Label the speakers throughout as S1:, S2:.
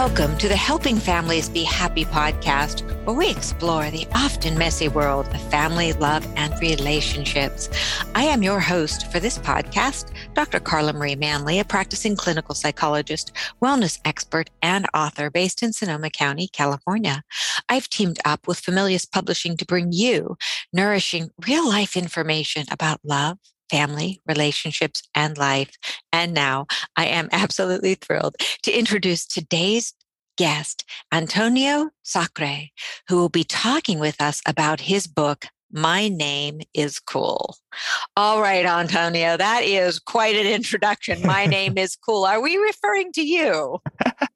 S1: Welcome to the Helping Families Be Happy podcast, where we explore the often messy world of family, love, and relationships. I am your host for this podcast, Dr. Carla Marie Manley, a practicing clinical psychologist, wellness expert, and author based in Sonoma County, California. I've teamed up with Familius Publishing to bring you nourishing real life information about love family, relationships, and life. And now I am absolutely thrilled to introduce today's guest, Antonio Sacre, who will be talking with us about his book, my name is cool. All right, Antonio, that is quite an introduction. My name is cool. Are we referring to you?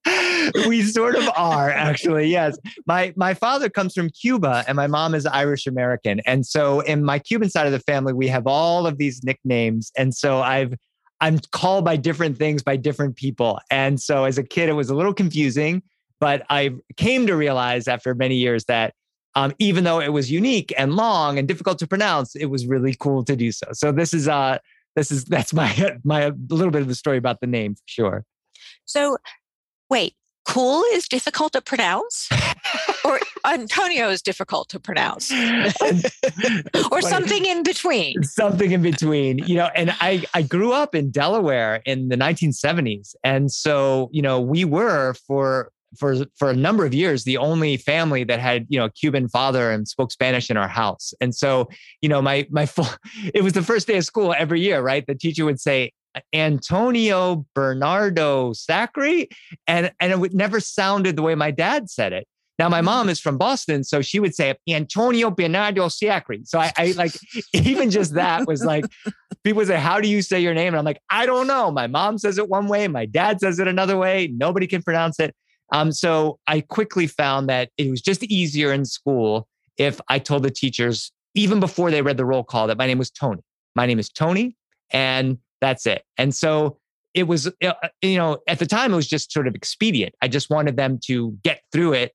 S2: we sort of are, actually. Yes. My my father comes from Cuba and my mom is Irish American. And so in my Cuban side of the family, we have all of these nicknames. And so I've I'm called by different things by different people. And so as a kid, it was a little confusing, but I came to realize after many years that um, even though it was unique and long and difficult to pronounce, it was really cool to do so. So this is uh this is that's my my little bit of the story about the name for sure.
S1: So wait, cool is difficult to pronounce? or Antonio is difficult to pronounce? or something in between?
S2: Something in between. You know, and I I grew up in Delaware in the 1970s. And so, you know, we were for for for a number of years the only family that had you know a Cuban father and spoke Spanish in our house. And so you know my my full it was the first day of school every year, right? The teacher would say Antonio Bernardo Sacri, and and it would never sounded the way my dad said it. Now my mom is from Boston, so she would say Antonio Bernardo Sacri. So I, I like even just that was like people say, "How do you say your name?" And I'm like, "I don't know." My mom says it one way, my dad says it another way. Nobody can pronounce it. Um, so I quickly found that it was just easier in school if I told the teachers, even before they read the roll call, that my name was Tony. My name is Tony, and that's it. And so it was, uh, you know, at the time, it was just sort of expedient. I just wanted them to get through it.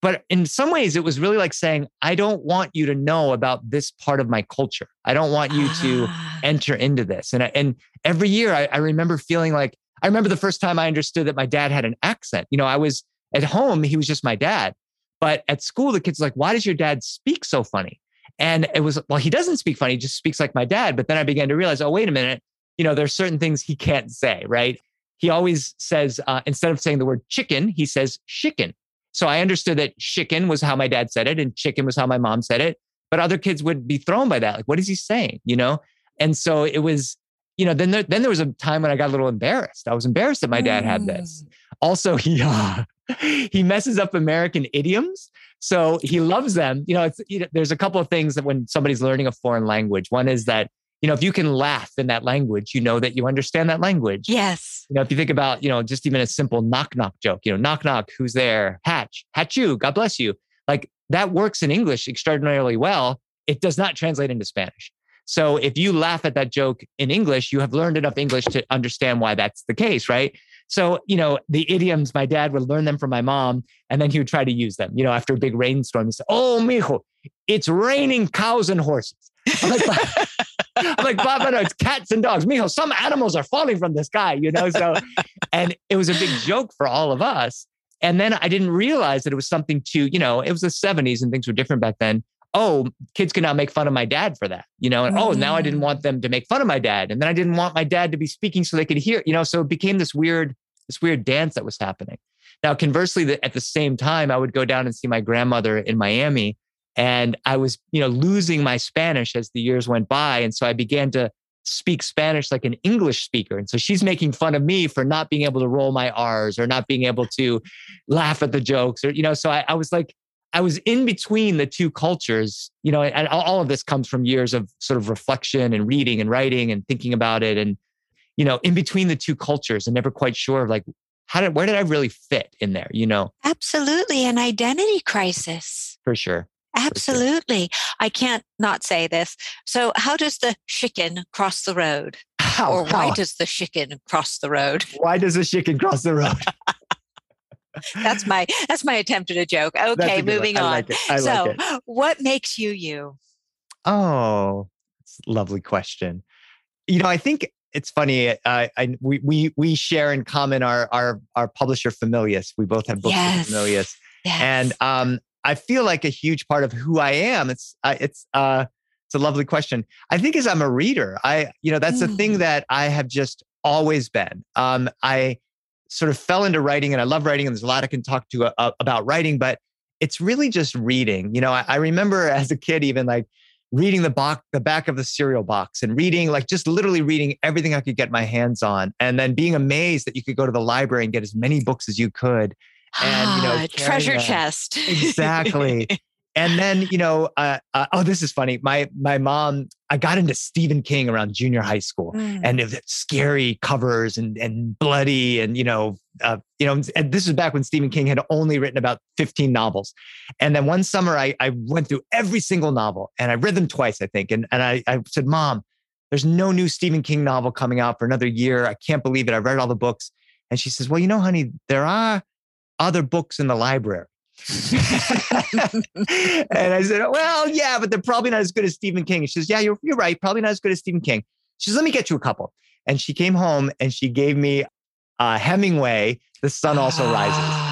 S2: But in some ways, it was really like saying, I don't want you to know about this part of my culture. I don't want you to ah. enter into this. And, I, and every year, I, I remember feeling like I remember the first time I understood that my dad had an accent. You know, I was at home, he was just my dad. But at school, the kids like, why does your dad speak so funny? And it was, well, he doesn't speak funny, he just speaks like my dad. But then I began to realize, oh, wait a minute, you know, there's certain things he can't say, right? He always says, uh, instead of saying the word chicken, he says chicken. So I understood that chicken was how my dad said it and chicken was how my mom said it. But other kids would be thrown by that. Like, what is he saying? You know? And so it was, you know, then there, then there was a time when I got a little embarrassed. I was embarrassed that my dad had this. Mm. Also, he uh, he messes up American idioms, so he loves them. You know, it's you know, there's a couple of things that when somebody's learning a foreign language, one is that you know if you can laugh in that language, you know that you understand that language.
S1: Yes.
S2: You know, if you think about you know just even a simple knock knock joke, you know, knock knock, who's there? Hatch, hatch you, God bless you. Like that works in English extraordinarily well. It does not translate into Spanish. So if you laugh at that joke in English, you have learned enough English to understand why that's the case, right? So, you know, the idioms, my dad would learn them from my mom, and then he would try to use them. You know, after a big rainstorm, he said, Oh, mijo, it's raining cows and horses. I'm like, I'm like, no, it's cats and dogs. Mijo, some animals are falling from the sky, you know? So, and it was a big joke for all of us. And then I didn't realize that it was something to, you know, it was the 70s and things were different back then oh, kids can now make fun of my dad for that, you know, and mm-hmm. oh, now I didn't mm. want them to make fun of my dad. And then I didn't want my dad to be speaking so they could hear, you know, so it became this weird, this weird dance that was happening. Now, conversely, at the same time, I would go down and see my grandmother in Miami. And I was, you know, losing my Spanish as the years went by. And so I began to speak Spanish like an English speaker. And so she's making fun of me for not being able to roll my R's or not being able to laugh at the jokes or, you know, so I, I was like, I was in between the two cultures, you know, and all of this comes from years of sort of reflection and reading and writing and thinking about it. And, you know, in between the two cultures and never quite sure of like, how did, where did I really fit in there, you know?
S1: Absolutely. An identity crisis.
S2: For sure.
S1: Absolutely. For sure. I can't not say this. So, how does the chicken cross the road?
S2: How,
S1: or why
S2: how?
S1: does the chicken cross the road?
S2: Why does the chicken cross the road?
S1: that's my that's my attempt at a joke. Okay, moving on.
S2: Like
S1: so,
S2: like
S1: what makes you you?
S2: Oh, lovely question. You know, I think it's funny. Uh, I we we we share in common our our our publisher Familius. We both have books yes. with Familius, yes. and um, I feel like a huge part of who I am. It's uh, it's uh, it's a lovely question. I think as I'm a reader, I you know that's mm. a thing that I have just always been. Um, I sort of fell into writing, and I love writing, and there's a lot I can talk to uh, about writing, but it's really just reading. You know, I, I remember as a kid, even like reading the box, the back of the cereal box and reading, like just literally reading everything I could get my hands on. And then being amazed that you could go to the library and get as many books as you could.
S1: And, you know, treasure chest.
S2: Exactly. And then you know uh, uh, oh this is funny. My my mom i got into stephen king around junior high school mm. and scary covers and and bloody and you know uh, you know and this is back when stephen king had only written about 15 novels. And then one summer i i went through every single novel and i read them twice i think. And and i, I said mom there's no new stephen king novel coming out for another year. I can't believe it. I read all the books. And she says well you know honey there are other books in the library and I said, Well, yeah, but they're probably not as good as Stephen King. She says, Yeah, you're, you're right. Probably not as good as Stephen King. She says, Let me get you a couple. And she came home and she gave me uh, Hemingway, The Sun Also Rises.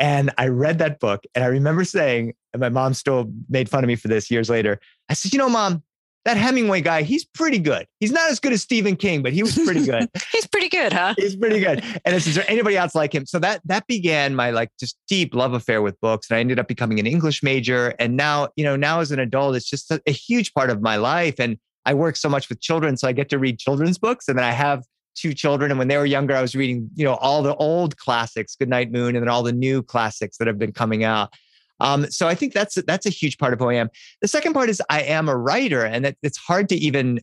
S2: And I read that book and I remember saying, and my mom still made fun of me for this years later. I said, You know, mom, that Hemingway guy, he's pretty good. He's not as good as Stephen King, but he was pretty good.
S1: he's pretty good, huh?
S2: He's pretty good. And is there anybody else like him? So that that began my like just deep love affair with books. And I ended up becoming an English major. And now, you know, now as an adult, it's just a, a huge part of my life. And I work so much with children, so I get to read children's books. And then I have two children. And when they were younger, I was reading, you know, all the old classics, Goodnight Moon, and then all the new classics that have been coming out. Um, so I think that's that's a huge part of who I am. The second part is I am a writer, and it, it's hard to even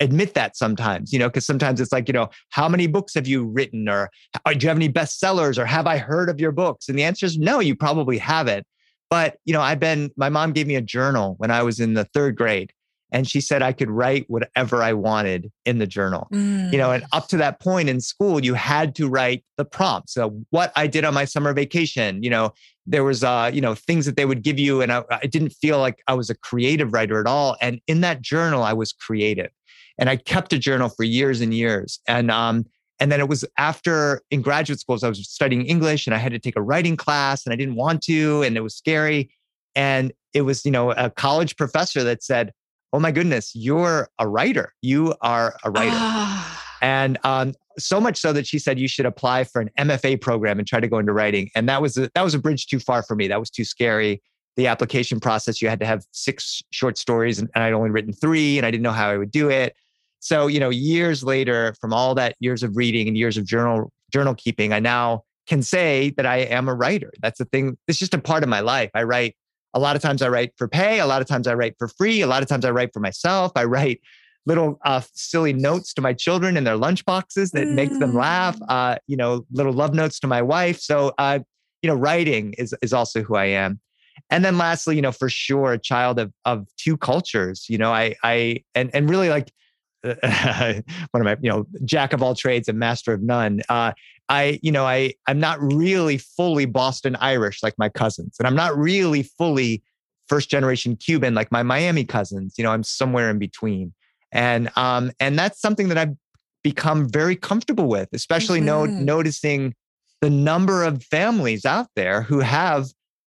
S2: admit that sometimes, you know, because sometimes it's like, you know, how many books have you written, or, or do you have any bestsellers, or have I heard of your books? And the answer is no, you probably haven't. But you know, I've been. My mom gave me a journal when I was in the third grade, and she said I could write whatever I wanted in the journal. Mm. You know, and mm. up to that point in school, you had to write the prompts. So what I did on my summer vacation, you know, there was uh, you know, things that they would give you, and I, I didn't feel like I was a creative writer at all. And in that journal, I was creative. And I kept a journal for years and years. And um, and then it was after in graduate schools, I was studying English and I had to take a writing class and I didn't want to, and it was scary. And it was, you know, a college professor that said, oh my goodness, you're a writer. You are a writer. Ah. And um, so much so that she said you should apply for an MFA program and try to go into writing. And that was a, that was a bridge too far for me. That was too scary. The application process, you had to have six short stories, and, and I'd only written three, and I didn't know how I would do it. So, you know, years later, from all that years of reading and years of journal journal keeping, I now can say that I am a writer. That's the thing. It's just a part of my life. I write a lot of times I write for pay. A lot of times I write for free. A lot of times I write for myself. I write little uh, silly notes to my children in their lunchboxes that mm. make them laugh. Mm. Uh, you know, little love notes to my wife. So, uh, you know, writing is is also who I am. And then lastly, you know, for sure, a child of of two cultures. You know, I I and and really like one of my you know jack of all trades and master of none. Uh, I, you know, I, I'm not really fully Boston Irish like my cousins, and I'm not really fully first generation Cuban like my Miami cousins. You know, I'm somewhere in between. And, um, and that's something that I've become very comfortable with, especially mm-hmm. no, noticing the number of families out there who have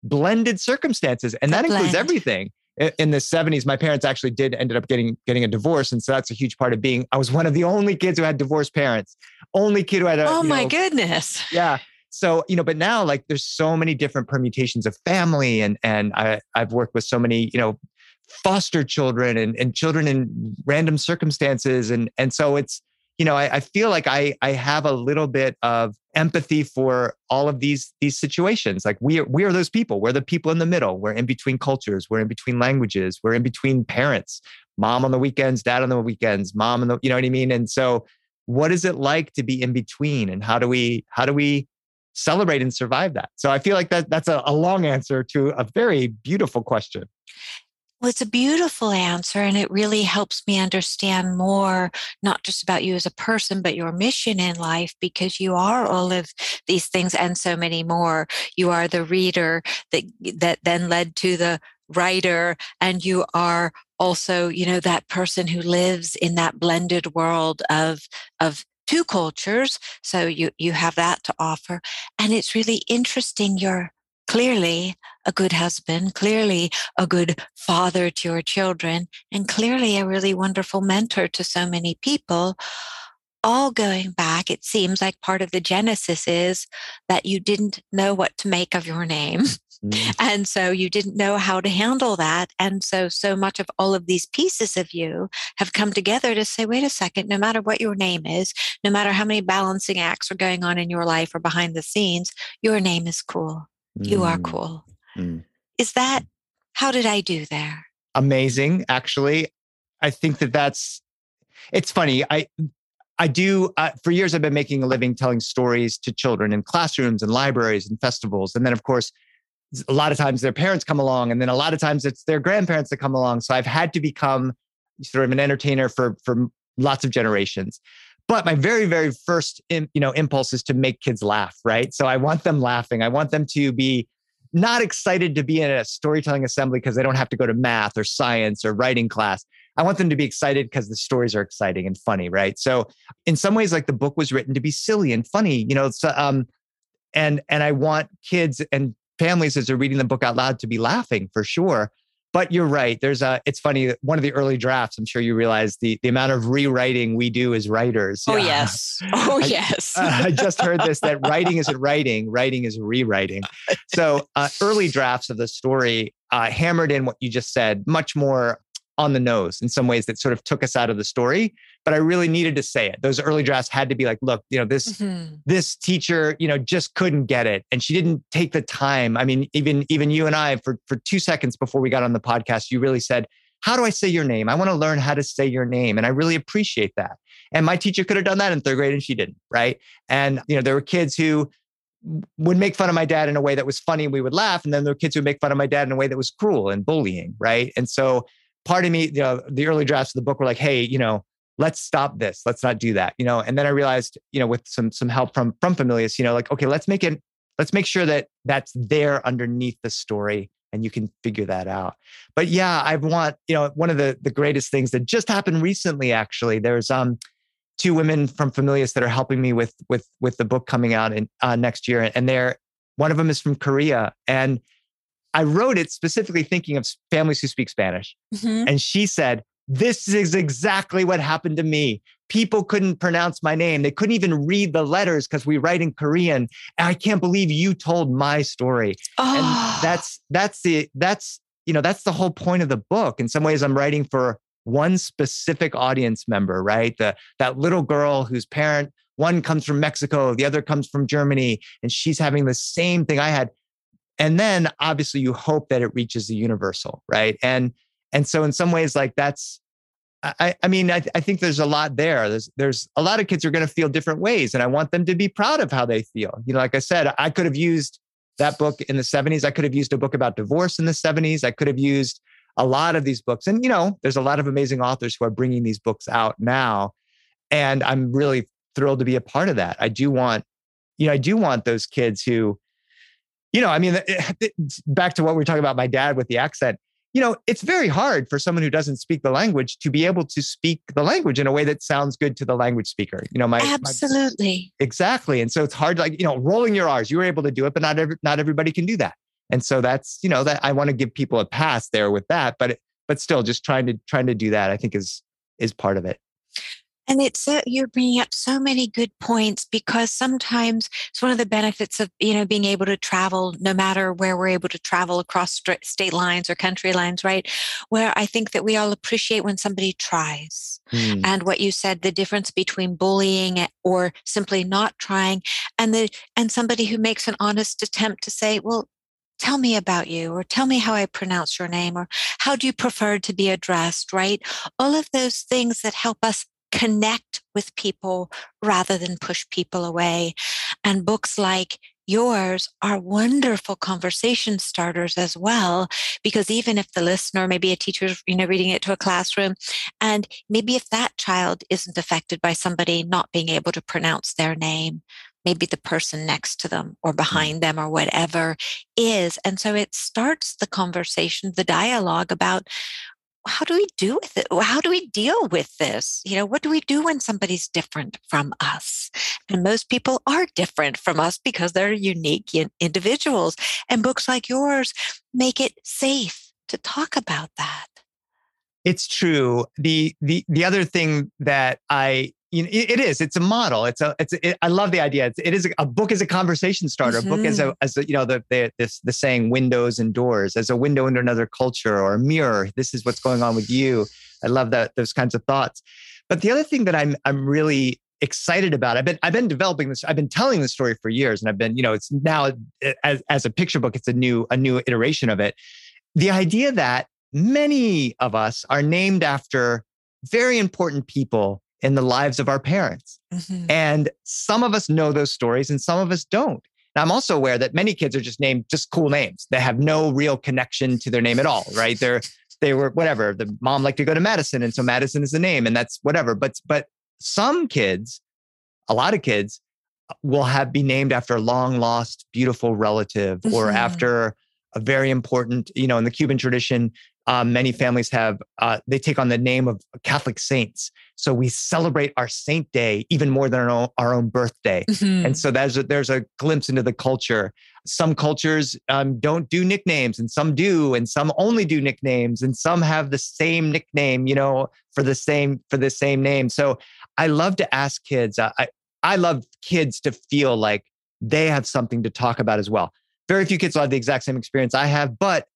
S2: blended circumstances. And that includes everything in the 70s my parents actually did ended up getting getting a divorce. And so that's a huge part of being i was one of the only kids who had divorced parents. Only kid who had a
S1: oh my know, goodness.
S2: Yeah. So you know but now like there's so many different permutations of family and and i i've worked with so many you know foster children and, and children in random circumstances. And and so it's you know, I, I, feel like I I have a little bit of empathy for all of these these situations. Like we are we are those people. We're the people in the middle. We're in between cultures. We're in between languages. We're in between parents. Mom on the weekends, dad on the weekends, mom and you know what I mean. And so, what is it like to be in between? And how do we how do we celebrate and survive that? So I feel like that that's a, a long answer to a very beautiful question.
S1: Well, it's a beautiful answer, and it really helps me understand more, not just about you as a person, but your mission in life, because you are all of these things and so many more. You are the reader that that then led to the writer, and you are also, you know, that person who lives in that blended world of, of two cultures. So you, you have that to offer. And it's really interesting. You're clearly a good husband, clearly a good father to your children, and clearly a really wonderful mentor to so many people. All going back, it seems like part of the genesis is that you didn't know what to make of your name. Mm. And so you didn't know how to handle that. And so, so much of all of these pieces of you have come together to say, wait a second, no matter what your name is, no matter how many balancing acts are going on in your life or behind the scenes, your name is cool. Mm. You are mm. cool. Mm. Is that, how did I do there?
S2: Amazing, actually. I think that that's, it's funny. I, I do, uh, for years, I've been making a living telling stories to children in classrooms and libraries and festivals. And then, of course, a lot of times their parents come along and then a lot of times it's their grandparents that come along so i've had to become sort of an entertainer for for lots of generations but my very very first you know impulse is to make kids laugh right? So i want them laughing. I want them to be not excited to be in a storytelling assembly because they don't have to go to math or science or writing class. I want them to be excited because the stories are exciting and funny right? So in some ways like the book was written to be silly and funny you know so, um and and i want kids and families as they're reading the book out loud to be laughing for sure. But you're right. There's a. It's funny. One of the early drafts. I'm sure you realize the the amount of rewriting we do as writers.
S1: Oh yes. Oh
S2: I,
S1: yes.
S2: uh, I just heard this that writing isn't writing. Writing is rewriting. So uh, early drafts of the story uh, hammered in what you just said, much more on the nose in some ways that sort of took us out of the story but i really needed to say it. Those early drafts had to be like look you know this mm-hmm. this teacher you know just couldn't get it and she didn't take the time. I mean even even you and i for for 2 seconds before we got on the podcast you really said how do i say your name? I want to learn how to say your name and i really appreciate that. And my teacher could have done that in third grade and she didn't right? And you know there were kids who would make fun of my dad in a way that was funny and we would laugh and then there were kids who would make fun of my dad in a way that was cruel and bullying right? And so part of me, you know, the early drafts of the book were like, hey, you know, let's stop this. Let's not do that. You know, and then I realized, you know, with some some help from from Familius, you know, like, okay, let's make it, let's make sure that that's there underneath the story and you can figure that out. But yeah, I want, you know, one of the the greatest things that just happened recently, actually, there's um two women from Familius that are helping me with with with the book coming out in uh, next year. And they're one of them is from Korea. And I wrote it specifically thinking of families who speak Spanish. Mm-hmm. And she said, This is exactly what happened to me. People couldn't pronounce my name. They couldn't even read the letters because we write in Korean. And I can't believe you told my story. Oh. And that's that's the that's you know that's the whole point of the book. In some ways, I'm writing for one specific audience member, right? The that little girl whose parent one comes from Mexico, the other comes from Germany, and she's having the same thing I had and then obviously you hope that it reaches the universal right? And and so in some ways like that's i i mean i, I think there's a lot there. There's there's a lot of kids are going to feel different ways and i want them to be proud of how they feel. You know like i said i could have used that book in the 70s i could have used a book about divorce in the 70s i could have used a lot of these books. And you know there's a lot of amazing authors who are bringing these books out now and i'm really thrilled to be a part of that. I do want you know i do want those kids who you know, I mean, back to what we were talking about, my dad with the accent, you know, it's very hard for someone who doesn't speak the language to be able to speak the language in a way that sounds good to the language speaker. You know, my
S1: absolutely
S2: my, exactly, and so it's hard, like you know, rolling your R's. You were able to do it, but not every, not everybody can do that. And so that's you know that I want to give people a pass there with that, but but still, just trying to trying to do that, I think is is part of it.
S1: And it's uh, you're bringing up so many good points because sometimes it's one of the benefits of you know being able to travel, no matter where we're able to travel across state lines or country lines, right? Where I think that we all appreciate when somebody tries, mm. and what you said, the difference between bullying or simply not trying, and the and somebody who makes an honest attempt to say, well, tell me about you or tell me how I pronounce your name or how do you prefer to be addressed, right? All of those things that help us connect with people rather than push people away. And books like yours are wonderful conversation starters as well because even if the listener maybe a teacher you know reading it to a classroom and maybe if that child isn't affected by somebody not being able to pronounce their name maybe the person next to them or mm. behind them or whatever is and so it starts the conversation the dialogue about how do we do with it? How do we deal with this? You know, what do we do when somebody's different from us? And most people are different from us because they're unique individuals. And books like yours make it safe to talk about that.
S2: It's true. The the the other thing that I you know, it, it is. It's a model. It's a. It's. It, I love the idea. It's, it is a, a, book is a conversation starter. Mm-hmm. A book is a, as a, you know the, the this the saying windows and doors as a window into another culture or a mirror. This is what's going on with you. I love that those kinds of thoughts. But the other thing that I'm I'm really excited about. I've been I've been developing this. I've been telling this story for years, and I've been you know it's now as as a picture book. It's a new a new iteration of it. The idea that many of us are named after very important people in the lives of our parents. Mm-hmm. And some of us know those stories and some of us don't. I'm also aware that many kids are just named just cool names. They have no real connection to their name at all, right? They're they were whatever. The mom liked to go to Madison, and so Madison is the name, and that's whatever. But but some kids, a lot of kids, will have be named after a long lost beautiful relative mm-hmm. or after a very important, you know, in the Cuban tradition, um, many families have uh, they take on the name of catholic saints. So we celebrate our saint day even more than our own, our own birthday. Mm-hmm. and so there's a, there's a glimpse into the culture. Some cultures um, don't do nicknames and some do and some only do nicknames and some have the same nickname you know for the same for the same name. So i love to ask kids uh, i i love kids to feel like they have something to talk about as well. Very few kids will have the exact same experience i have but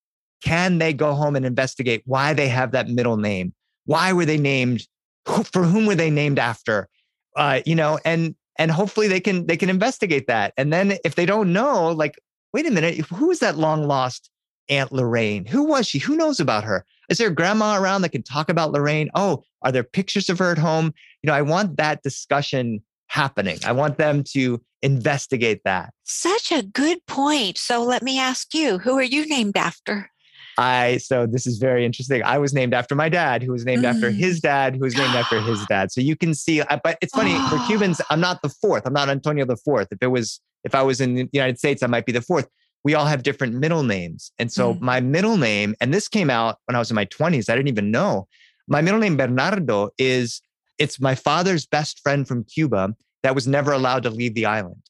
S2: can they go home and investigate why they have that middle name? Why were they named? For whom were they named after? Uh, you know, and and hopefully they can they can investigate that. And then if they don't know, like, wait a minute, who is that long lost Aunt Lorraine? Who was she? Who knows about her? Is there a grandma around that can talk about Lorraine? Oh, are there pictures of her at home? You know, I want that discussion happening. I want them to investigate that.
S1: Such a good point. So let me ask you, who are you named after?
S2: I so this is very interesting. I was named after my dad, who was named mm. after his dad, who was named after his dad. So you can see, uh, but it's funny for Cubans. I'm not the fourth. I'm not Antonio the fourth. If it was, if I was in the United States, I might be the fourth. We all have different middle names, and so mm. my middle name, and this came out when I was in my 20s. I didn't even know. My middle name Bernardo is it's my father's best friend from Cuba that was never allowed to leave the island.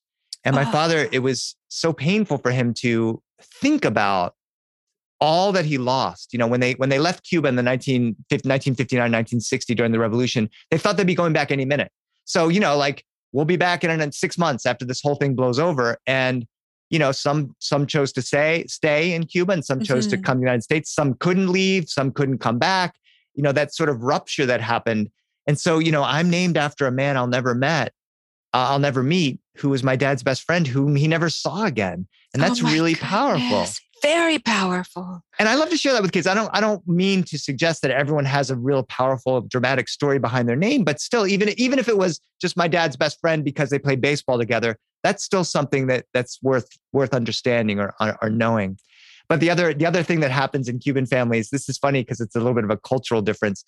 S2: And my oh. father, it was so painful for him to think about all that he lost. You know, when they when they left Cuba in the 19, 1959, 1960 during the revolution, they thought they'd be going back any minute. So, you know, like we'll be back in, in six months after this whole thing blows over. And, you know, some some chose to stay, stay in Cuba and some chose mm-hmm. to come to the United States. Some couldn't leave, some couldn't come back. You know, that sort of rupture that happened. And so, you know, I'm named after a man I'll never met, uh, I'll never meet, who was my dad's best friend, whom he never saw again. And that's oh really goodness. powerful
S1: very powerful.
S2: And i love to share that with kids. I don't i don't mean to suggest that everyone has a real powerful dramatic story behind their name but still even even if it was just my dad's best friend because they played baseball together that's still something that that's worth worth understanding or or knowing. But the other the other thing that happens in cuban families this is funny because it's a little bit of a cultural difference.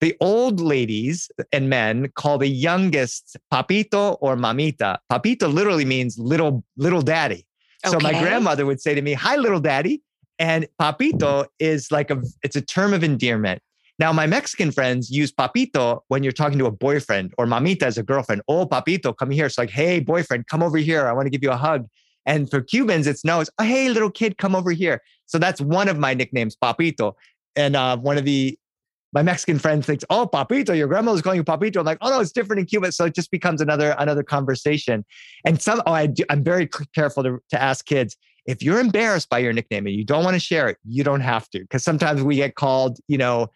S2: The old ladies and men call the youngest papito or mamita. Papito literally means little little daddy so my grandmother would say to me, "Hi, little daddy," and papito is like a it's a term of endearment. Now, my Mexican friends use papito when you're talking to a boyfriend or mamita as a girlfriend. Oh, papito, come here. It's like, hey, boyfriend, come over here. I want to give you a hug. And for Cubans, it's no, it's oh, hey, little kid, come over here. So that's one of my nicknames, papito. And uh, one of the my Mexican friend thinks, "Oh, papito, your grandmother's calling you papito." I'm like, "Oh no, it's different in Cuba." So it just becomes another another conversation. And some, oh, I do, I'm very careful to, to ask kids if you're embarrassed by your nickname and you don't want to share it, you don't have to, because sometimes we get called, you know,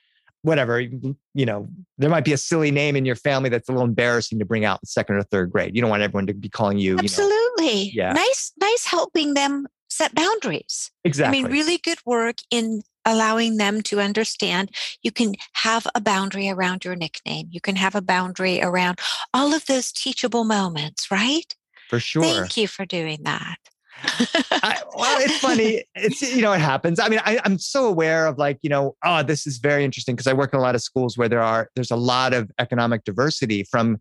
S2: whatever, you know, there might be a silly name in your family that's a little embarrassing to bring out in second or third grade. You don't want everyone to be calling you.
S1: Absolutely.
S2: You know, yeah.
S1: Nice, nice helping them set boundaries.
S2: Exactly.
S1: I mean, really good work in allowing them to understand you can have a boundary around your nickname. You can have a boundary around all of those teachable moments, right?
S2: For sure.
S1: Thank you for doing that.
S2: I, well, it's funny. It's you know it happens. I mean, I, am so aware of like you know, oh, this is very interesting because I work in a lot of schools where there are there's a lot of economic diversity. From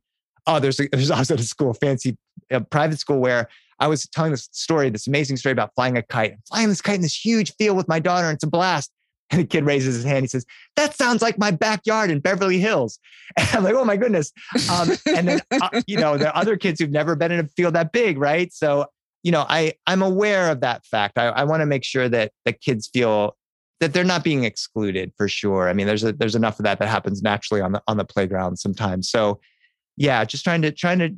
S2: oh, there's a, there's also a school, fancy a private school where I was telling this story, this amazing story about flying a kite. I'm flying this kite in this huge field with my daughter, and it's a blast. And the kid raises his hand. He says, That sounds like my backyard in Beverly Hills. And I'm like, Oh my goodness. Um, and then, uh, you know, there are other kids who've never been in a field that big, right? So, you know, I, I'm aware of that fact. I, I want to make sure that the kids feel that they're not being excluded for sure. I mean, there's a, there's enough of that that happens naturally on the on the playground sometimes. So, yeah, just trying to trying to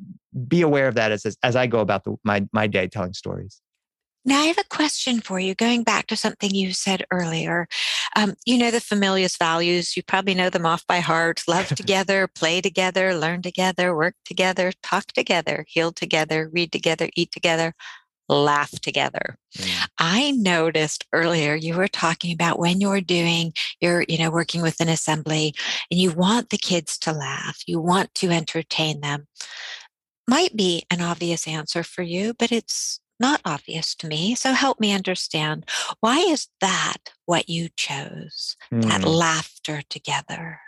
S2: be aware of that as as, as I go about the, my my day telling stories.
S1: Now, I have a question for you, going back to something you said earlier. Um, you know, the Familius values, you probably know them off by heart love together, play together, learn together, work together, talk together, heal together, read together, eat together, laugh together. Mm. I noticed earlier you were talking about when you're doing, you're, you know, working with an assembly and you want the kids to laugh, you want to entertain them. Might be an obvious answer for you, but it's not obvious to me. So help me understand why is that what you chose? Mm. That laughter together.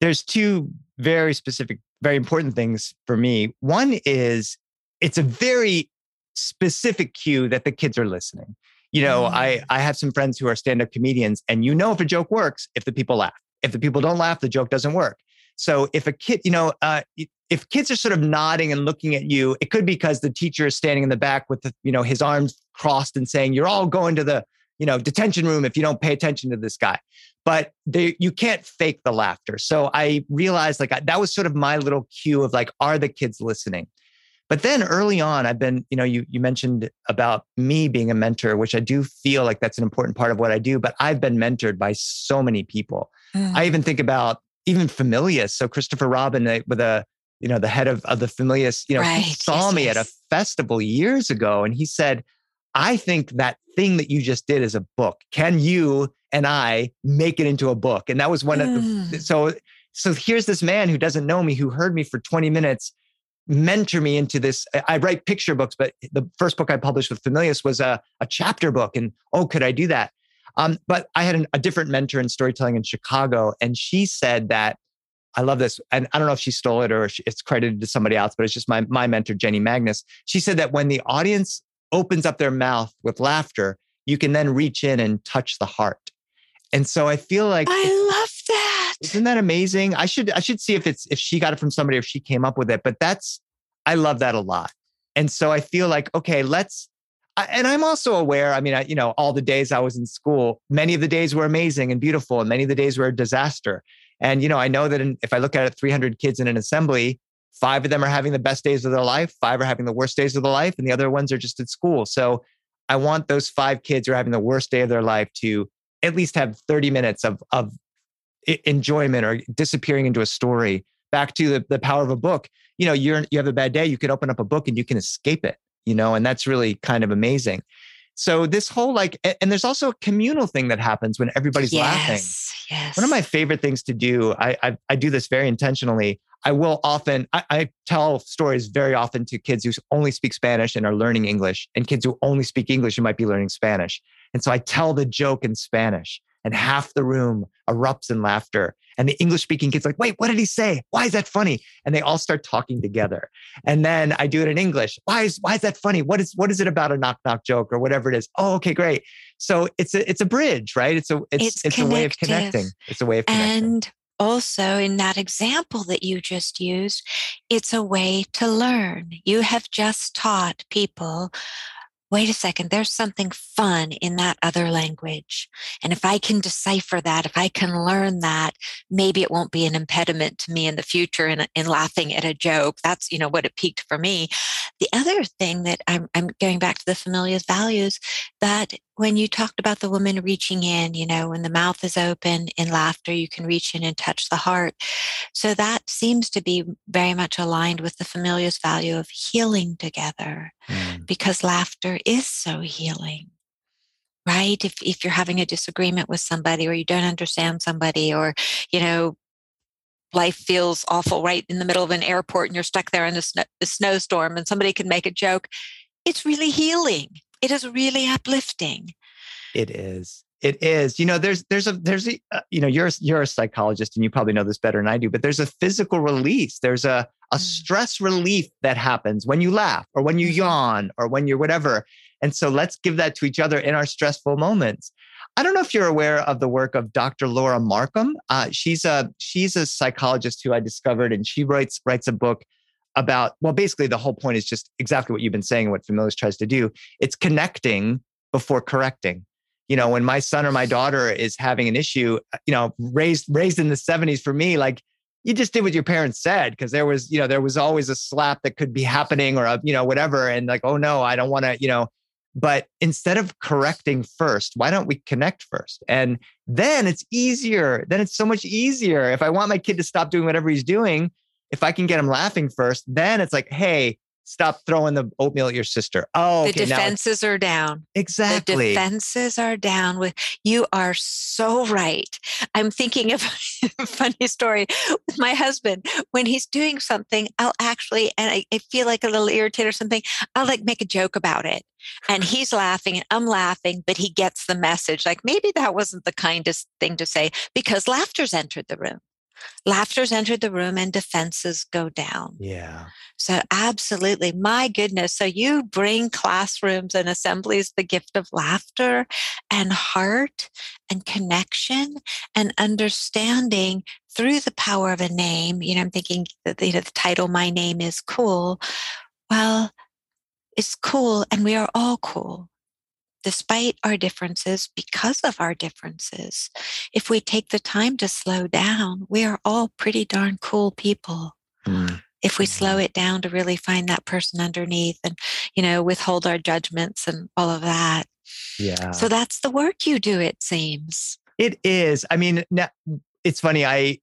S2: There's two very specific, very important things for me. One is it's a very specific cue that the kids are listening. You know, mm. I I have some friends who are stand-up comedians, and you know if a joke works if the people laugh. If the people don't laugh, the joke doesn't work. So if a kid, you know, uh, if kids are sort of nodding and looking at you, it could be because the teacher is standing in the back with the, you know his arms crossed and saying, "You're all going to the you know detention room if you don't pay attention to this guy." But they, you can't fake the laughter. So I realized like that was sort of my little cue of like, are the kids listening? But then early on, I've been, you know, you you mentioned about me being a mentor, which I do feel like that's an important part of what I do. But I've been mentored by so many people. Mm. I even think about even Familius. So Christopher Robbins with a, you know, the head of, of the Familius, you know, right. saw yes, me yes. at a festival years ago and he said, I think that thing that you just did is a book. Can you and I make it into a book? And that was one mm. of the, mm. so so here's this man who doesn't know me, who heard me for 20 minutes mentor me into this. I write picture books, but the first book I published with Familius was a, a chapter book. And oh, could I do that? Um, but I had an, a different mentor in storytelling in Chicago, and she said that I love this. And I don't know if she stole it or it's credited to somebody else, but it's just my, my mentor, Jenny Magnus. She said that when the audience opens up their mouth with laughter, you can then reach in and touch the heart. And so I feel like
S1: I love that.
S2: Isn't that amazing? I should I should see if it's if she got it from somebody or if she came up with it. But that's I love that a lot. And so I feel like okay, let's and I'm also aware. I mean, I, you know, all the days I was in school, many of the days were amazing and beautiful, and many of the days were a disaster. And you know, I know that in, if I look at it, 300 kids in an assembly, five of them are having the best days of their life, five are having the worst days of their life, and the other ones are just at school. So I want those five kids who are having the worst day of their life to at least have 30 minutes of of enjoyment or disappearing into a story. Back to the, the power of a book. You know, you're you have a bad day, you can open up a book and you can escape it, you know, and that's really kind of amazing. So this whole like, and there's also a communal thing that happens when everybody's yes, laughing. Yes. One of my favorite things to do, I, I, I do this very intentionally. I will often, I, I, tell stories very often to kids who only speak Spanish and are learning English, and kids who only speak English and might be learning Spanish. And so I tell the joke in Spanish, and half the room erupts in laughter. And the English speaking kids like, wait, what did he say? Why is that funny? And they all start talking together. And then I do it in English. Why is why is that funny? What is what is it about a knock knock joke or whatever it is? Oh, okay, great. So it's a it's a bridge, right? It's a it's it's, it's a way of connecting. It's a way of connecting.
S1: And also in that example that you just used, it's a way to learn. You have just taught people wait a second, there's something fun in that other language. And if I can decipher that, if I can learn that, maybe it won't be an impediment to me in the future in, in laughing at a joke. That's, you know, what it piqued for me. The other thing that I'm, I'm going back to the Familius values that when you talked about the woman reaching in, you know, when the mouth is open in laughter, you can reach in and touch the heart. So that seems to be very much aligned with the Familius value of healing together mm. because laughter is so healing. Right? If if you're having a disagreement with somebody or you don't understand somebody or, you know, life feels awful right in the middle of an airport and you're stuck there in a, a snowstorm and somebody can make a joke, it's really healing it is really uplifting.
S2: It is. It is. You know, there's there's a there's a uh, you know you're you're a psychologist and you probably know this better than I do, but there's a physical release. There's a a mm. stress relief that happens when you laugh or when you mm-hmm. yawn or when you're whatever. And so let's give that to each other in our stressful moments. I don't know if you're aware of the work of Dr. Laura Markham. Uh, she's a she's a psychologist who I discovered, and she writes writes a book about well, basically the whole point is just exactly what you've been saying. What Familius tries to do. It's connecting before correcting. You know, when my son or my daughter is having an issue, uh, you know, raised raised in the 70s for me, like you just did what your parents said because there was, you know, there was always a slap that could be happening or a, you know, whatever. And like, oh no, I don't want to, you know, but instead of correcting first, why don't we connect first? And then it's easier. Then it's so much easier. If I want my kid to stop doing whatever he's doing, if I can get him laughing first, then it's like, hey, stop throwing the oatmeal at your sister. Oh,
S1: the defenses are down.
S2: Exactly.
S1: The defenses are down. With you are so right. I'm thinking of a funny story with my husband. When he's doing something, I'll actually, and I, I feel like a little irritated or something, I'll like make a joke about it. And he's laughing and I'm laughing, but he gets the message. Like maybe that wasn't the kindest thing to say because laughter's entered the room. Laughter's entered the room and defenses go down.
S2: Yeah.
S1: So, absolutely. My goodness. So, you bring classrooms and assemblies the gift of laughter and heart and connection and understanding through the power of a name. You know, I'm thinking that you know, the title, My Name is Cool. Well, it's cool, and we are all cool despite our differences, because of our differences, if we take the time to slow down, we are all pretty darn cool people. Mm. If we slow mm-hmm. it down to really find that person underneath and, you know, withhold our judgments and all of that.
S2: Yeah.
S1: So that's the work you do, it seems.
S2: It is. I mean, it's funny. I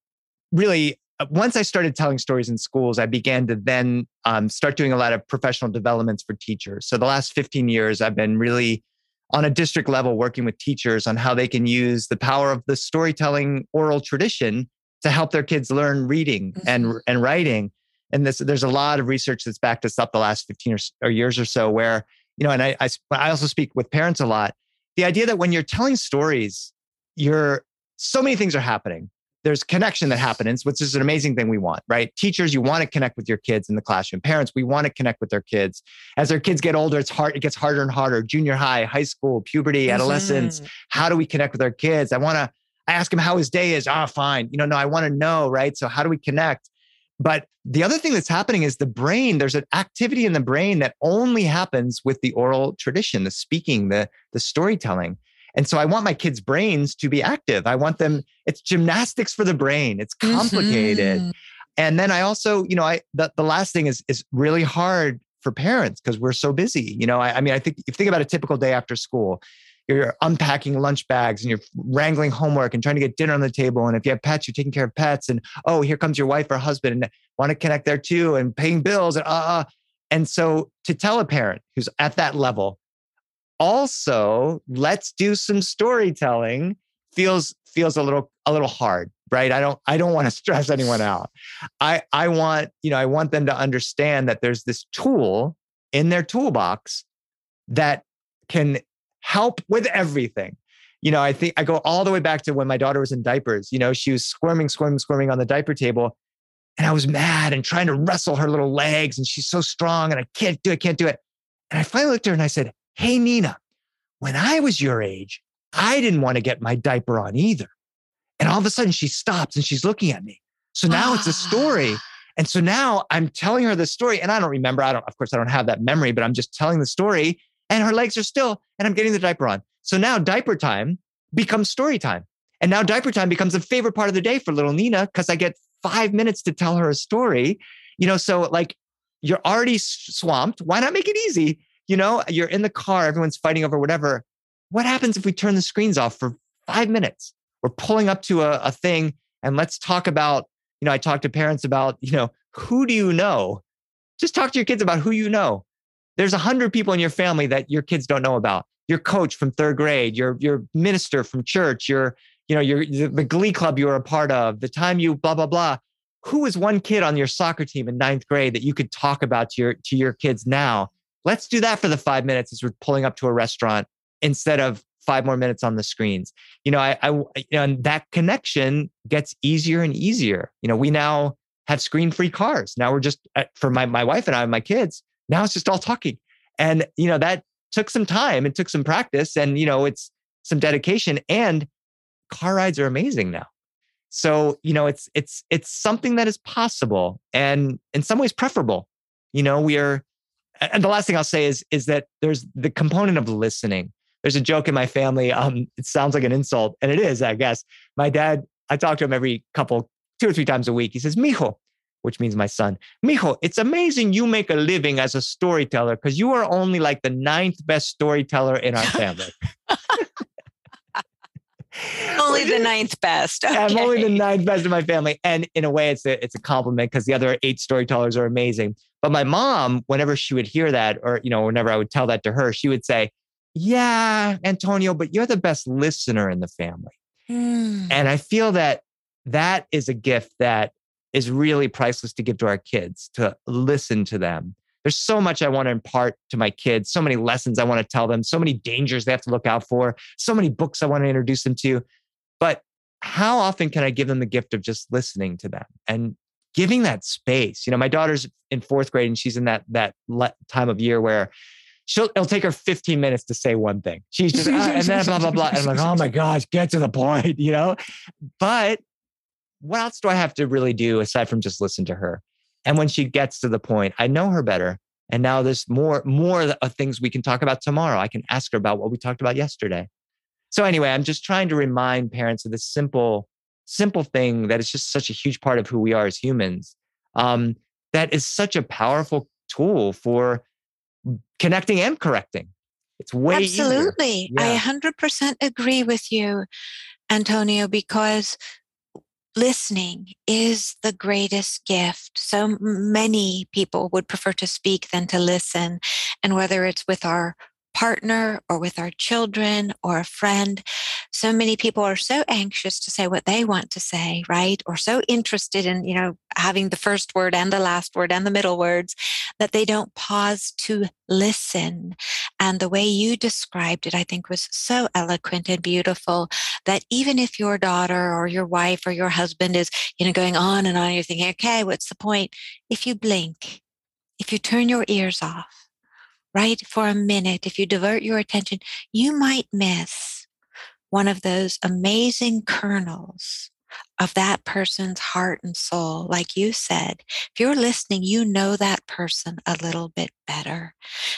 S2: really uh, once I started telling stories in schools, I began to then um, start doing a lot of professional developments for teachers. So the last 15 years, I've been really on a district level working with teachers on how they can use the power of the storytelling oral tradition to help their kids learn reading mm-hmm. and and writing. And this there's a lot of research that's backed us up the last 15 or, or years or so where you know and I, I i also speak with parents a lot. The idea that when you're telling stories you're so many things are happening there's connection that happens, which is an amazing thing we want, right? Teachers, you want to connect with your kids in the classroom. Parents, we want to connect with their kids. As their kids get older, it's hard, it gets harder and harder. Junior high, high school, puberty, mm-hmm. adolescence. How do we connect with our kids? I want to I ask him how his day is. Ah, oh, fine. You know, no, I want to know, right? So how do we connect? But the other thing that's happening is the brain, there's an activity in the brain that only happens with the oral tradition, the speaking, the, the storytelling. And so I want my kids' brains to be active. I want them, it's gymnastics for the brain. It's complicated. Mm-hmm. And then I also, you know, I the, the last thing is is really hard for parents because we're so busy. You know, I, I mean, I think if you think about a typical day after school, you're unpacking lunch bags and you're wrangling homework and trying to get dinner on the table. And if you have pets, you're taking care of pets. And oh, here comes your wife or husband and want to connect there too and paying bills and uh, uh. And so to tell a parent who's at that level, also let's do some storytelling feels feels a little a little hard right? I don't i don't want to stress anyone out. I i want you know i want them to understand that there's this tool in their toolbox that can help with everything. You know i think i go all the way back to when my daughter was in diapers you know she was squirming squirming squirming on the diaper table and i was mad and trying to wrestle her little legs and she's so strong and i can't do it can't do it. And i finally looked at her and i said Hey, Nina, when I was your age, I didn't want to get my diaper on either. And all of a sudden she stops and she's looking at me. So now it's a story. Ah. And so now I'm telling her the story. And I don't remember, I don't, of course, I don't have that memory, but I'm just telling the story. And her legs are still, and I'm getting the diaper on. So now diaper time becomes story time. And now diaper time becomes a favorite part of the day for little Nina because I get five minutes to tell her a story. You know, so like you're already swamped. Why not make it easy? You know, you're in the car, everyone's fighting over whatever. What happens if we turn the screens off for five minutes? We're pulling up to a, a thing and let's talk about, you know, I talk to parents about, you know, who do you know? Just talk to your kids about who you know. There's a hundred people in your family that your kids don't know about. Your coach from third grade, your your minister from church, your you know your the glee club you were a part of, the time you blah blah blah. Who is one kid on your soccer team in ninth grade that you could talk about to your to your kids now Let's do that for the five minutes as we're pulling up to a restaurant instead of five more minutes on the screens. You know, I, I you know, and that connection gets easier and easier. You know, we now have screen-free cars. Now we're just uh, for my my wife and I and my kids. Now it's just all talking, and you know that took some time. It took some practice, and you know, it's some dedication and car rides are amazing now. So, you know, it's it's it's something that is possible and in some ways preferable. You know, we are and the last thing I'll say is is that there's the component of listening. There's a joke in my family. Um, it sounds like an insult, and it is, I guess. My dad, I talk to him every couple, two or three times a week. He says, "Mijo," which means my son. Mijo, it's amazing you make a living as a storyteller because you are only like the ninth best storyteller in our family.
S1: only the ninth best. Okay.
S2: I'm only the ninth best in my family. And in a way, it's a it's a compliment because the other eight storytellers are amazing. But my mom, whenever she would hear that, or you know, whenever I would tell that to her, she would say, Yeah, Antonio, but you're the best listener in the family. Mm. And I feel that that is a gift that is really priceless to give to our kids to listen to them there's so much I want to impart to my kids, so many lessons I want to tell them, so many dangers they have to look out for, so many books I want to introduce them to. But how often can I give them the gift of just listening to them and giving that space? You know, my daughter's in fourth grade and she's in that that time of year where she'll it'll take her 15 minutes to say one thing. She's just ah, and then blah blah blah. And I'm like, oh my gosh, get to the point, you know. But what else do I have to really do aside from just listen to her? And when she gets to the point, I know her better. And now there's more, more of things we can talk about tomorrow. I can ask her about what we talked about yesterday. So anyway, I'm just trying to remind parents of this simple, simple thing that is just such a huge part of who we are as humans. Um, that is such a powerful tool for connecting and correcting. It's way
S1: absolutely. Yeah. I 100% agree with you, Antonio, because listening is the greatest gift. So many people would prefer to speak than to listen. And whether it's with our partner or with our children or a friend. So many people are so anxious to say what they want to say, right? Or so interested in, you know, having the first word and the last word and the middle words that they don't pause to listen. And the way you described it, I think was so eloquent and beautiful that even if your daughter or your wife or your husband is, you know, going on and on, you're thinking, okay, what's the point? If you blink, if you turn your ears off, right for a minute, if you divert your attention, you might miss one of those amazing kernels of that person's heart and soul. Like you said, if you're listening, you know that person a little bit better.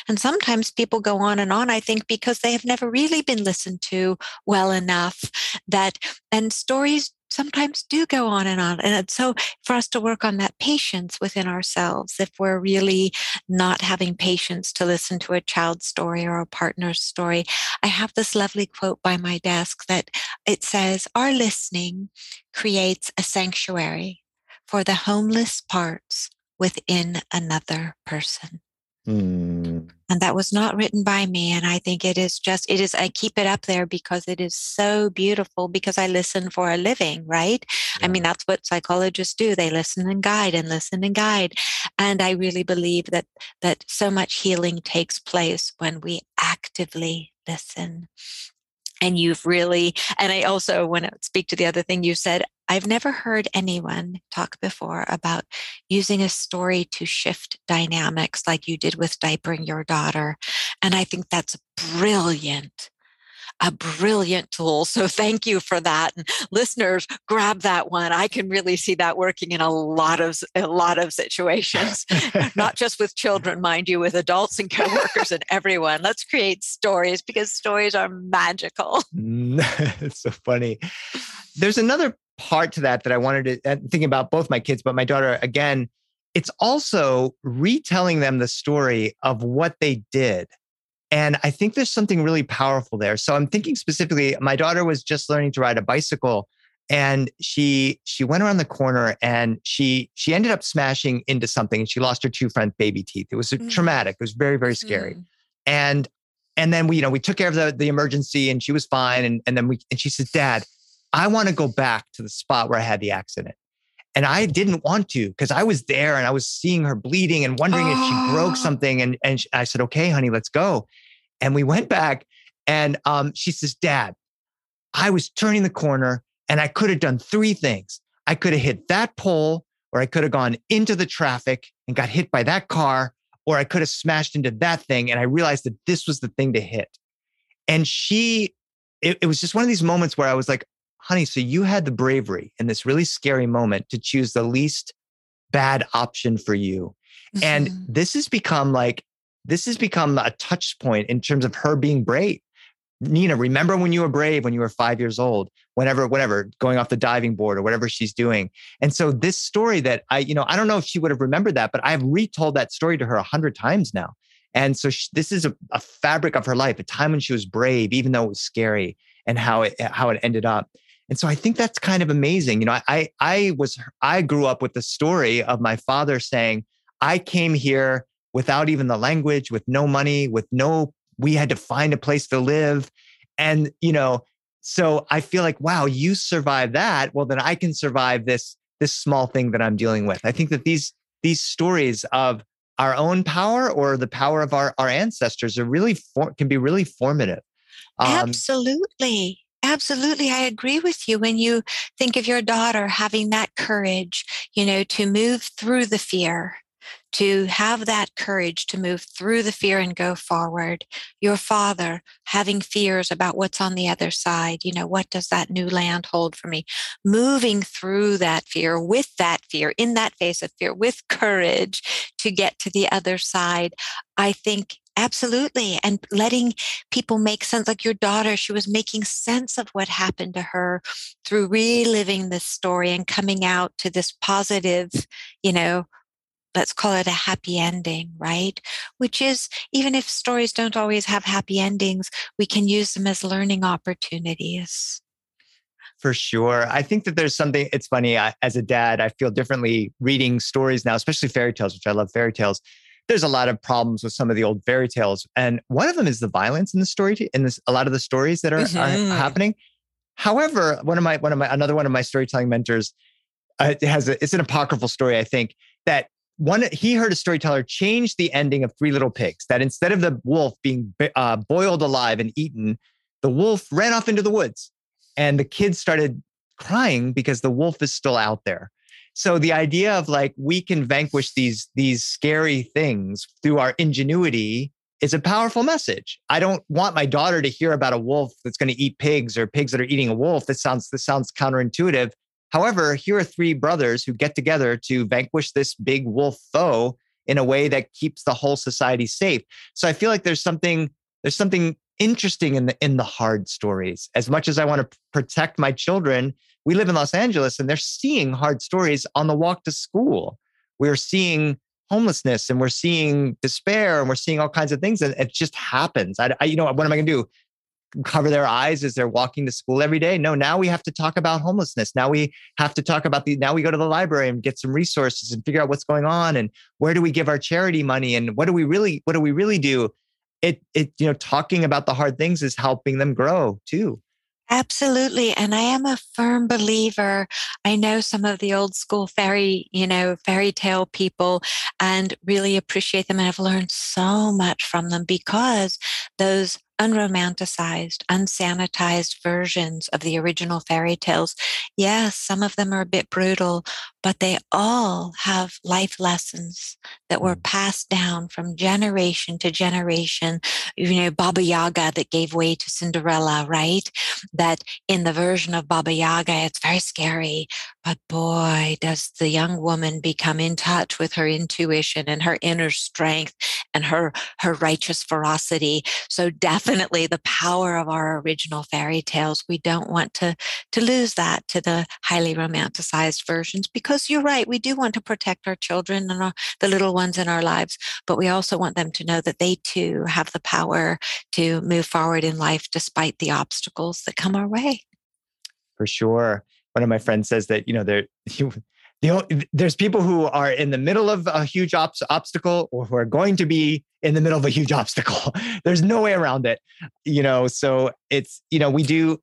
S1: And sometimes people go on and on, I think, because they have never really been listened to well enough that, and stories sometimes do go on and on. And so for us to work on that patience within ourselves, if we're really not having patience to listen to a child's story or a partner's story, I have this lovely quote by my desk that it says, Our listening creates a sanctuary for the homeless parts within another person. Mm. And that was not written by me. And I think it is just, it is, I keep it up there because it is so beautiful because I listen for a living, right? Yeah. I mean, that's what psychologists do. They listen and guide and listen and guide. And I really believe that, that so much healing takes place when we actively listen and you've really and i also want to speak to the other thing you said I've never heard anyone talk before about using a story to shift dynamics like you did with diapering your daughter. And I think that's brilliant. A brilliant tool. So thank you for that. And listeners, grab that one. I can really see that working in a lot of a lot of situations, not just with children, mind you, with adults and coworkers and everyone. Let's create stories because stories are magical.
S2: it's so funny. There's another part to that that I wanted to uh, thinking about both my kids, but my daughter again. It's also retelling them the story of what they did. And I think there's something really powerful there. So I'm thinking specifically, my daughter was just learning to ride a bicycle and she she went around the corner and she she ended up smashing into something and she lost her two front baby teeth. It was mm. traumatic. It was very, very scary. Mm. And and then we, you know, we took care of the, the emergency and she was fine. And, and then we and she says, Dad, I want to go back to the spot where I had the accident. And I didn't want to because I was there and I was seeing her bleeding and wondering oh. if she broke something. And, and I said, okay, honey, let's go. And we went back and um, she says, Dad, I was turning the corner and I could have done three things. I could have hit that pole, or I could have gone into the traffic and got hit by that car, or I could have smashed into that thing. And I realized that this was the thing to hit. And she it, it was just one of these moments where I was like, honey, so you had the bravery in this really scary moment to choose the least bad option for you. Mm-hmm. And this has become like, this has become a touch point in terms of her being brave. Nina, remember when you were brave when you were five years old, whenever, whatever, going off the diving board or whatever she's doing. And so this story that I, you know, I don't know if she would have remembered that, but I've retold that story to her a hundred times now. And so she, this is a, a, fabric of her life, a time when she was brave, even though it was scary, and how it how it ended up. And so I think that's kind of amazing. You know, I I was I grew up with the story of my father saying, "I came here without even the language, with no money, with no we had to find a place to live." And, you know, so I feel like, wow, you survived that. Well, then I can survive this this small thing that I'm dealing with. I think that these these stories of our own power or the power of our, our ancestors are really for, can be really formative.
S1: Um, Absolutely. Absolutely. I agree with you. When you think of your daughter having that courage, you know, to move through the fear, to have that courage to move through the fear and go forward. Your father having fears about what's on the other side. You know, what does that new land hold for me? Moving through that fear with that fear, in that face of fear, with courage to get to the other side. I think Absolutely. And letting people make sense, like your daughter, she was making sense of what happened to her through reliving this story and coming out to this positive, you know, let's call it a happy ending, right? Which is, even if stories don't always have happy endings, we can use them as learning opportunities.
S2: For sure. I think that there's something, it's funny, I, as a dad, I feel differently reading stories now, especially fairy tales, which I love fairy tales. There's a lot of problems with some of the old fairy tales. And one of them is the violence in the story, in this, a lot of the stories that are, mm-hmm. are happening. However, one of my, one of my, another one of my storytelling mentors uh, has a, it's an apocryphal story, I think, that one he heard a storyteller change the ending of Three Little Pigs. That instead of the wolf being uh, boiled alive and eaten, the wolf ran off into the woods, and the kids started crying because the wolf is still out there. So the idea of like we can vanquish these these scary things through our ingenuity is a powerful message. I don't want my daughter to hear about a wolf that's going to eat pigs or pigs that are eating a wolf. That sounds this sounds counterintuitive. However, here are three brothers who get together to vanquish this big wolf foe in a way that keeps the whole society safe. So I feel like there's something there's something interesting in the in the hard stories. As much as I want to protect my children, we live in Los Angeles and they're seeing hard stories on the walk to school. We're seeing homelessness and we're seeing despair and we're seeing all kinds of things and it just happens. I, I you know what am I going to do? cover their eyes as they're walking to school every day. No, now we have to talk about homelessness. Now we have to talk about the, now we go to the library and get some resources and figure out what's going on and where do we give our charity money and what do we really, what do we really do? It, it, you know, talking about the hard things is helping them grow too.
S1: Absolutely. And I am a firm believer. I know some of the old school fairy, you know, fairy tale people and really appreciate them. And I've learned so much from them because those unromanticized, unsanitized versions of the original fairy tales. Yes, some of them are a bit brutal, but they all have life lessons that were mm. passed down from generation to generation. You know, Baba Yaga that gave way to Cinderella, right? That in the version of Baba Yaga, it's very scary, but boy, does the young woman become in touch with her intuition and her inner strength and her, her righteous ferocity. So definitely the power of our original fairy tales. We don't want to, to lose that to the highly romanticized versions because you're right, we do want to protect our children and our, the little ones in our lives, but we also want them to know that they too have the power to move forward in life despite the obstacles that come our way.
S2: For sure. One of my friends says that, you know, there, there's people who are in the middle of a huge obstacle or who are going to be in the middle of a huge obstacle. there's no way around it, you know. So it's, you know, we do,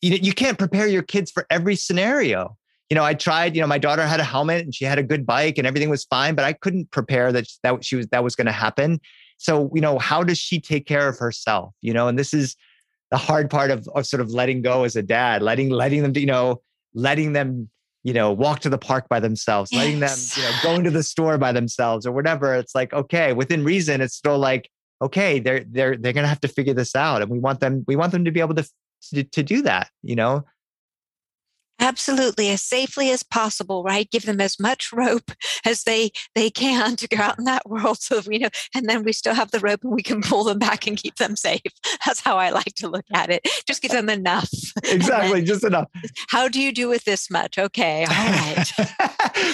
S2: you know, you can't prepare your kids for every scenario you know, I tried, you know, my daughter had a helmet and she had a good bike and everything was fine, but I couldn't prepare that that she was that was going to happen. So, you know, how does she take care of herself? You know, and this is the hard part of, of sort of letting go as a dad, letting letting them, you know, letting them, you know, walk to the park by themselves, yes. letting them, you know, go into the store by themselves or whatever. It's like, okay, within reason, it's still like, okay, they're they're they're gonna have to figure this out. And we want them, we want them to be able to to, to do that, you know?
S1: Absolutely, as safely as possible, right? Give them as much rope as they they can to go out in that world, so we know, and then we still have the rope and we can pull them back and keep them safe. That's how I like to look at it. Just give them enough.
S2: Exactly, then, just enough.
S1: How do you do with this much? Okay, all right.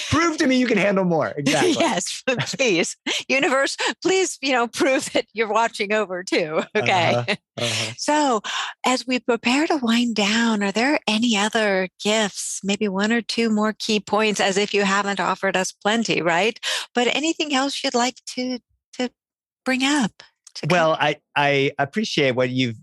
S2: prove to me you can handle more. Exactly.
S1: yes, please, universe, please, you know, prove that you're watching over too. Okay. Uh-huh. Uh-huh. So, as we prepare to wind down, are there any other gifts, maybe one or two more key points, as if you haven't offered us plenty, right? But anything else you'd like to to bring up?
S2: To well, I I appreciate what you've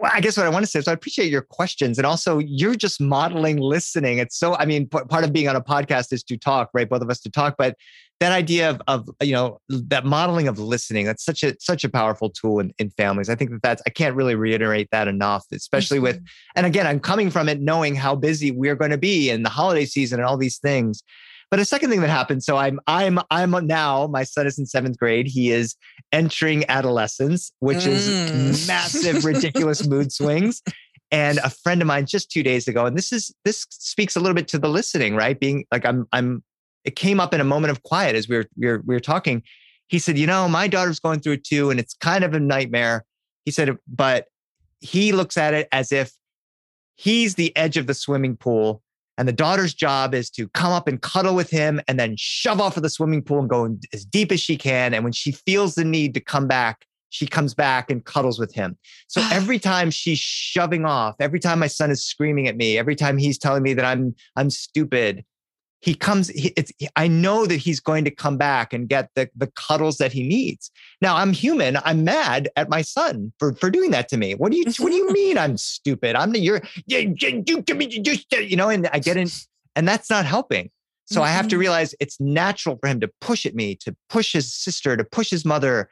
S2: well, I guess what I want to say is I appreciate your questions and also you're just modeling listening. It's so, I mean, p- part of being on a podcast is to talk, right? Both of us to talk, but that idea of, of you know that modeling of listening that's such a such a powerful tool in, in families i think that that's i can't really reiterate that enough especially with mm-hmm. and again i'm coming from it knowing how busy we're going to be in the holiday season and all these things but a second thing that happened so i'm i'm i'm now my son is in seventh grade he is entering adolescence which mm. is massive ridiculous mood swings and a friend of mine just two days ago and this is this speaks a little bit to the listening right being like i'm i'm it came up in a moment of quiet as we were, we were, we were talking. He said, You know, my daughter's going through it too, and it's kind of a nightmare. He said, But he looks at it as if he's the edge of the swimming pool. And the daughter's job is to come up and cuddle with him and then shove off of the swimming pool and go as deep as she can. And when she feels the need to come back, she comes back and cuddles with him. So every time she's shoving off, every time my son is screaming at me, every time he's telling me that I'm I'm stupid, he comes he, it's i know that he's going to come back and get the, the cuddles that he needs now i'm human i'm mad at my son for for doing that to me what do you what do you mean i'm stupid i'm the you're you, you, you, you know and i get in and that's not helping so mm-hmm. i have to mm-hmm. realize it's natural for him to push at me to push his sister to push his mother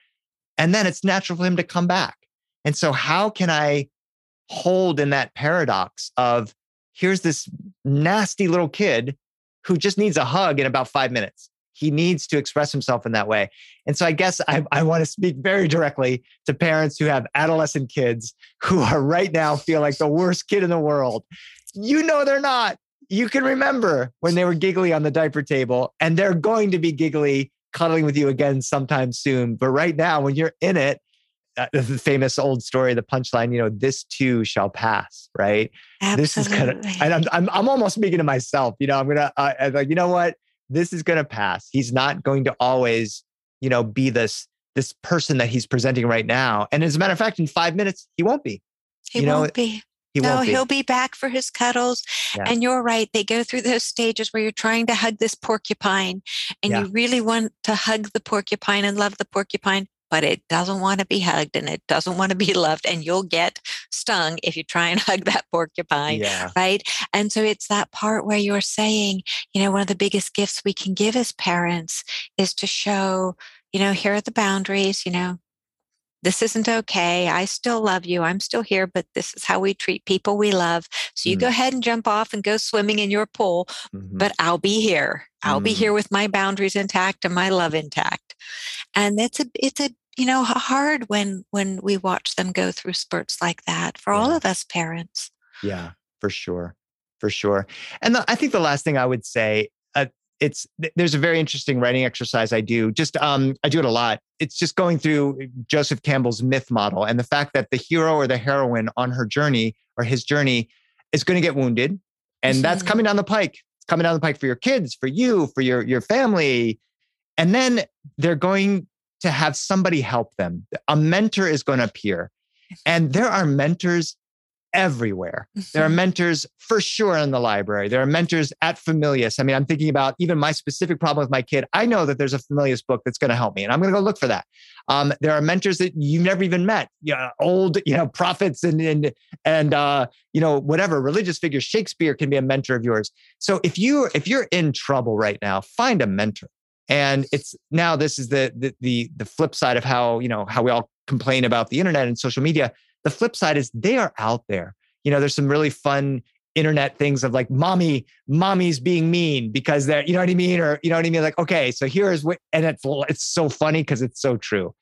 S2: and then it's natural for him to come back and so how can i hold in that paradox of here's this nasty little kid who just needs a hug in about five minutes. He needs to express himself in that way. And so I guess I, I want to speak very directly to parents who have adolescent kids who are right now feel like the worst kid in the world. You know they're not. You can remember when they were giggly on the diaper table, and they're going to be giggly cuddling with you again sometime soon. But right now, when you're in it, uh, the famous old story, the punchline, you know, this too shall pass, right?
S1: Absolutely.
S2: This is gonna, and I'm, I'm, I'm almost speaking to myself, you know, I'm gonna, uh, I'm like, you know what? This is gonna pass. He's not going to always, you know, be this, this person that he's presenting right now. And as a matter of fact, in five minutes, he won't be.
S1: He you won't be. He no, be. he'll be back for his cuddles. Yeah. And you're right. They go through those stages where you're trying to hug this porcupine and yeah. you really want to hug the porcupine and love the porcupine but it doesn't want to be hugged and it doesn't want to be loved. And you'll get stung if you try and hug that porcupine. Yeah. Right. And so it's that part where you're saying, you know, one of the biggest gifts we can give as parents is to show, you know, here are the boundaries, you know, this isn't okay. I still love you. I'm still here, but this is how we treat people we love. So you mm. go ahead and jump off and go swimming in your pool, mm-hmm. but I'll be here. I'll mm. be here with my boundaries intact and my love intact. And it's a it's a you know hard when when we watch them go through spurts like that for yeah. all of us parents.
S2: Yeah for sure for sure. And the, i think the last thing i would say uh, it's there's a very interesting writing exercise i do just um i do it a lot. It's just going through joseph campbell's myth model and the fact that the hero or the heroine on her journey or his journey is going to get wounded and mm-hmm. that's coming down the pike. It's coming down the pike for your kids for you for your your family. And then they're going to have somebody help them. A mentor is going to appear. And there are mentors everywhere. There are mentors for sure in the library. There are mentors at Familius. I mean, I'm thinking about even my specific problem with my kid. I know that there's a Familius book that's going to help me, and I'm going to go look for that. Um, there are mentors that you've never even met, you know, old, you know, prophets and and and uh, you know, whatever religious figures. Shakespeare can be a mentor of yours. So if you if you're in trouble right now, find a mentor and it's now this is the, the the the flip side of how you know how we all complain about the internet and social media. The flip side is they are out there. You know there's some really fun internet things of like mommy mommy's being mean because they're you know what i mean? Or you know what i mean? Like okay so here's what and it's it's so funny because it's so true.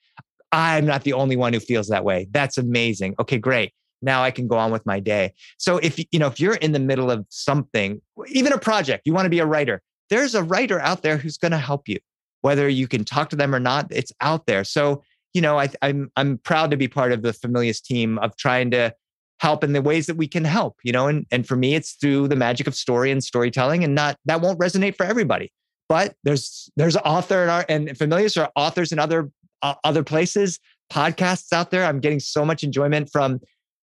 S2: I'm not the only one who feels that way. That's amazing. Okay great. Now I can go on with my day. So if you know if you're in the middle of something, even a project, you want to be a writer, there's a writer out there who's going to help you. Whether you can talk to them or not, it's out there. So you know, I, I'm I'm proud to be part of the Familius team of trying to help in the ways that we can help. You know, and and for me, it's through the magic of story and storytelling, and not that won't resonate for everybody. But there's there's author and our and Familius are authors in other uh, other places, podcasts out there. I'm getting so much enjoyment from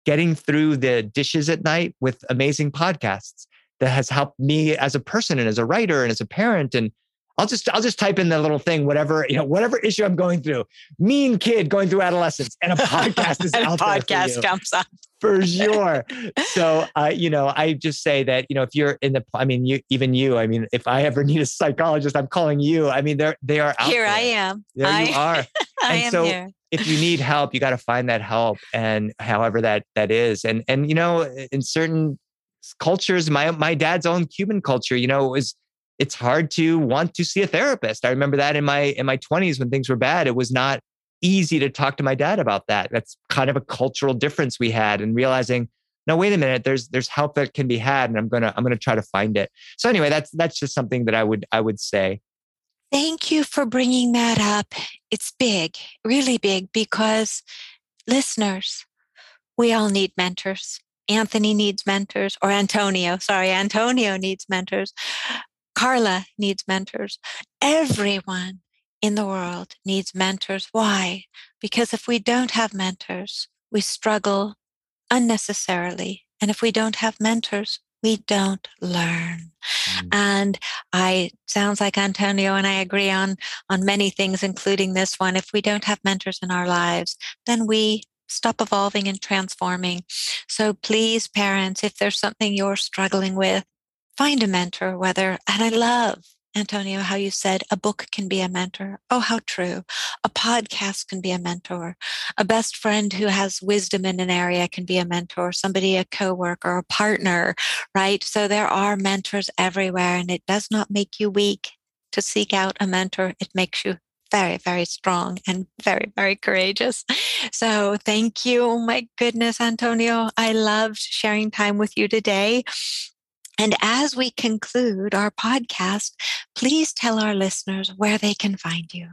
S2: getting through the dishes at night with amazing podcasts that has helped me as a person and as a writer and as a parent and I'll just I'll just type in the little thing, whatever you know, whatever issue I'm going through. Mean kid going through adolescence, and a podcast is
S1: and
S2: out
S1: a podcast comes up
S2: for sure. so, uh, you know, I just say that you know, if you're in the, I mean, you even you, I mean, if I ever need a psychologist, I'm calling you. I mean, they're they are
S1: here.
S2: There.
S1: I am.
S2: There
S1: I,
S2: you are.
S1: I
S2: and
S1: am
S2: so,
S1: here.
S2: if you need help, you got to find that help, and however that that is, and and you know, in certain cultures, my my dad's own Cuban culture, you know, was it's hard to want to see a therapist. I remember that in my in my 20s when things were bad, it was not easy to talk to my dad about that. That's kind of a cultural difference we had and realizing no wait a minute there's there's help that can be had and I'm going to I'm going to try to find it. So anyway, that's that's just something that I would I would say.
S1: Thank you for bringing that up. It's big, really big because listeners, we all need mentors. Anthony needs mentors, or Antonio, sorry, Antonio needs mentors. Carla needs mentors. Everyone in the world needs mentors. Why? Because if we don't have mentors, we struggle unnecessarily. And if we don't have mentors, we don't learn. Mm. And I sounds like Antonio and I agree on on many things including this one. If we don't have mentors in our lives, then we stop evolving and transforming. So please parents, if there's something you're struggling with, find a mentor, whether, and I love Antonio, how you said a book can be a mentor. Oh, how true. A podcast can be a mentor. A best friend who has wisdom in an area can be a mentor. Somebody, a coworker, a partner, right? So there are mentors everywhere, and it does not make you weak to seek out a mentor. It makes you very, very strong and very, very courageous. So thank you. Oh my goodness, Antonio. I loved sharing time with you today. And as we conclude our podcast, please tell our listeners where they can find you.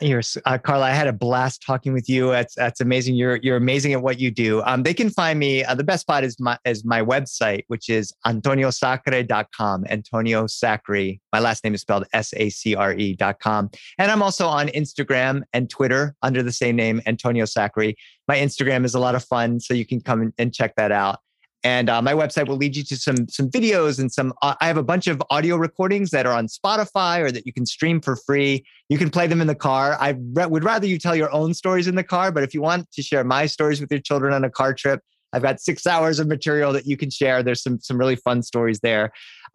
S2: You're, uh, Carla, I had a blast talking with you. That's that's amazing. You're you're amazing at what you do. Um, they can find me. Uh, the best spot is my is my website, which is antoniosacre.com. Antonio Sacre. My last name is spelled S A C R E dot com. And I'm also on Instagram and Twitter under the same name, Antonio Sacre. My Instagram is a lot of fun, so you can come and check that out. And uh, my website will lead you to some some videos and some. Uh, I have a bunch of audio recordings that are on Spotify or that you can stream for free. You can play them in the car. I re- would rather you tell your own stories in the car, but if you want to share my stories with your children on a car trip, I've got six hours of material that you can share. There's some some really fun stories there,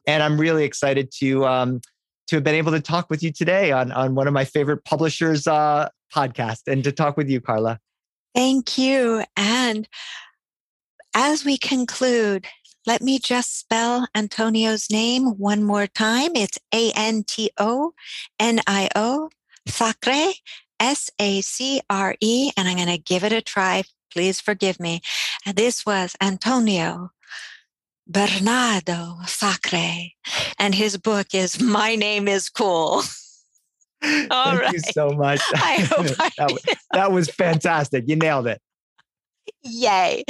S2: and I'm really excited to um, to have been able to talk with you today on on one of my favorite publishers' uh, podcast, and to talk with you, Carla.
S1: Thank you, and as we conclude, let me just spell Antonio's name one more time. It's A N T O N I O, Sacre, S A C R E, and I'm going to give it a try. Please forgive me. And this was Antonio Bernardo Sacre, and his book is My Name is Cool.
S2: All Thank right. you so much. I hope that, was, that was fantastic. You nailed it.
S1: Yay.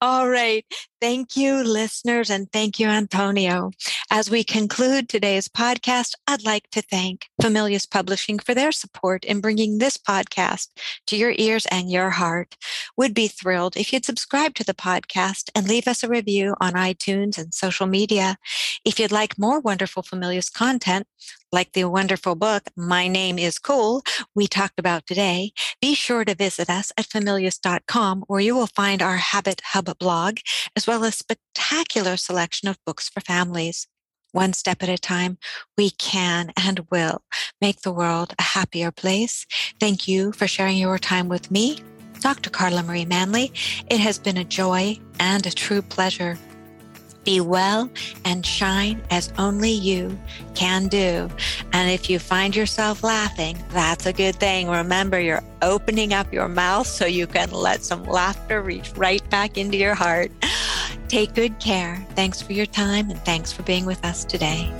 S1: All right. Thank you, listeners, and thank you, Antonio. As we conclude today's podcast, I'd like to thank Familius Publishing for their support in bringing this podcast to your ears and your heart. Would be thrilled if you'd subscribe to the podcast and leave us a review on iTunes and social media. If you'd like more wonderful Familius content, like the wonderful book, My Name is Cool, we talked about today, be sure to visit us at familius.com where you will find our Habit Hub blog, as as well as spectacular selection of books for families. One step at a time, we can and will make the world a happier place. Thank you for sharing your time with me, Dr. Carla Marie Manley. It has been a joy and a true pleasure. Be well and shine as only you can do. And if you find yourself laughing, that's a good thing. Remember, you're opening up your mouth so you can let some laughter reach right back into your heart. Take good care. Thanks for your time and thanks for being with us today.